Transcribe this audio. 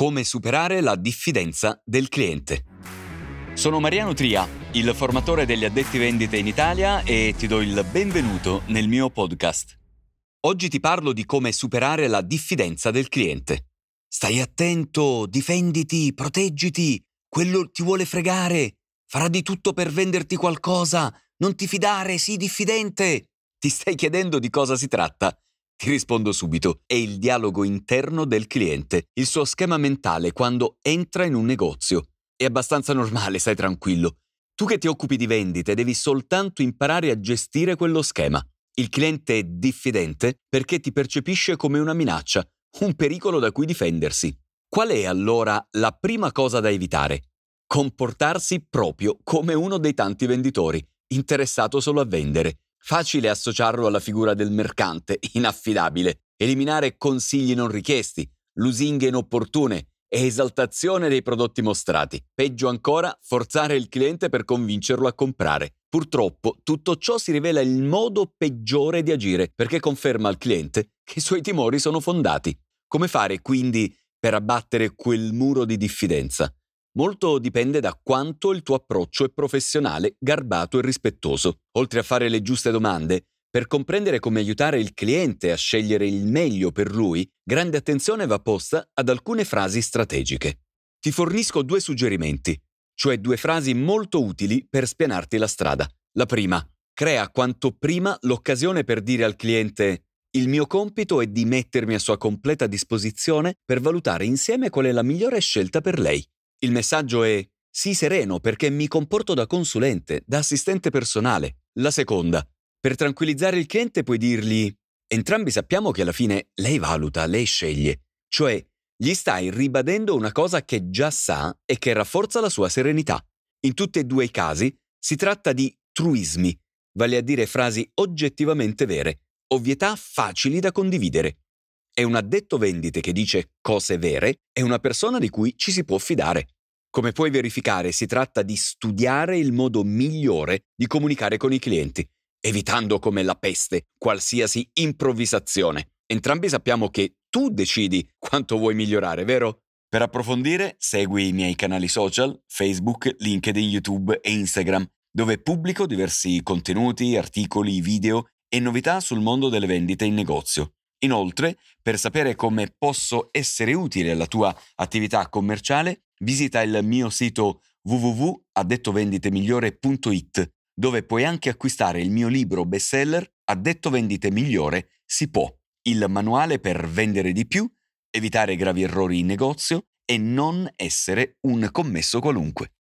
Come superare la diffidenza del cliente. Sono Mariano Tria, il formatore degli addetti vendite in Italia e ti do il benvenuto nel mio podcast. Oggi ti parlo di come superare la diffidenza del cliente. Stai attento, difenditi, proteggiti, quello ti vuole fregare, farà di tutto per venderti qualcosa, non ti fidare, sii diffidente. Ti stai chiedendo di cosa si tratta? Ti rispondo subito, è il dialogo interno del cliente, il suo schema mentale quando entra in un negozio. È abbastanza normale, stai tranquillo. Tu che ti occupi di vendite devi soltanto imparare a gestire quello schema. Il cliente è diffidente perché ti percepisce come una minaccia, un pericolo da cui difendersi. Qual è allora la prima cosa da evitare? Comportarsi proprio come uno dei tanti venditori, interessato solo a vendere. Facile associarlo alla figura del mercante, inaffidabile, eliminare consigli non richiesti, lusinghe inopportune e esaltazione dei prodotti mostrati. Peggio ancora, forzare il cliente per convincerlo a comprare. Purtroppo tutto ciò si rivela il modo peggiore di agire perché conferma al cliente che i suoi timori sono fondati. Come fare quindi per abbattere quel muro di diffidenza? Molto dipende da quanto il tuo approccio è professionale, garbato e rispettoso. Oltre a fare le giuste domande, per comprendere come aiutare il cliente a scegliere il meglio per lui, grande attenzione va posta ad alcune frasi strategiche. Ti fornisco due suggerimenti, cioè due frasi molto utili per spianarti la strada. La prima, crea quanto prima l'occasione per dire al cliente il mio compito è di mettermi a sua completa disposizione per valutare insieme qual è la migliore scelta per lei. Il messaggio è sii sereno perché mi comporto da consulente, da assistente personale. La seconda, per tranquillizzare il cliente puoi dirgli entrambi sappiamo che alla fine lei valuta, lei sceglie, cioè gli stai ribadendo una cosa che già sa e che rafforza la sua serenità. In tutti e due i casi si tratta di truismi, vale a dire frasi oggettivamente vere, ovvietà facili da condividere. E un addetto vendite che dice cose vere è una persona di cui ci si può fidare. Come puoi verificare, si tratta di studiare il modo migliore di comunicare con i clienti, evitando come la peste qualsiasi improvvisazione. Entrambi sappiamo che tu decidi quanto vuoi migliorare, vero? Per approfondire, segui i miei canali social, Facebook, LinkedIn, YouTube e Instagram, dove pubblico diversi contenuti, articoli, video e novità sul mondo delle vendite in negozio. Inoltre, per sapere come posso essere utile alla tua attività commerciale, visita il mio sito www.addettovenditemigliore.it, dove puoi anche acquistare il mio libro bestseller Addetto vendite migliore si può, il manuale per vendere di più, evitare gravi errori in negozio e non essere un commesso qualunque.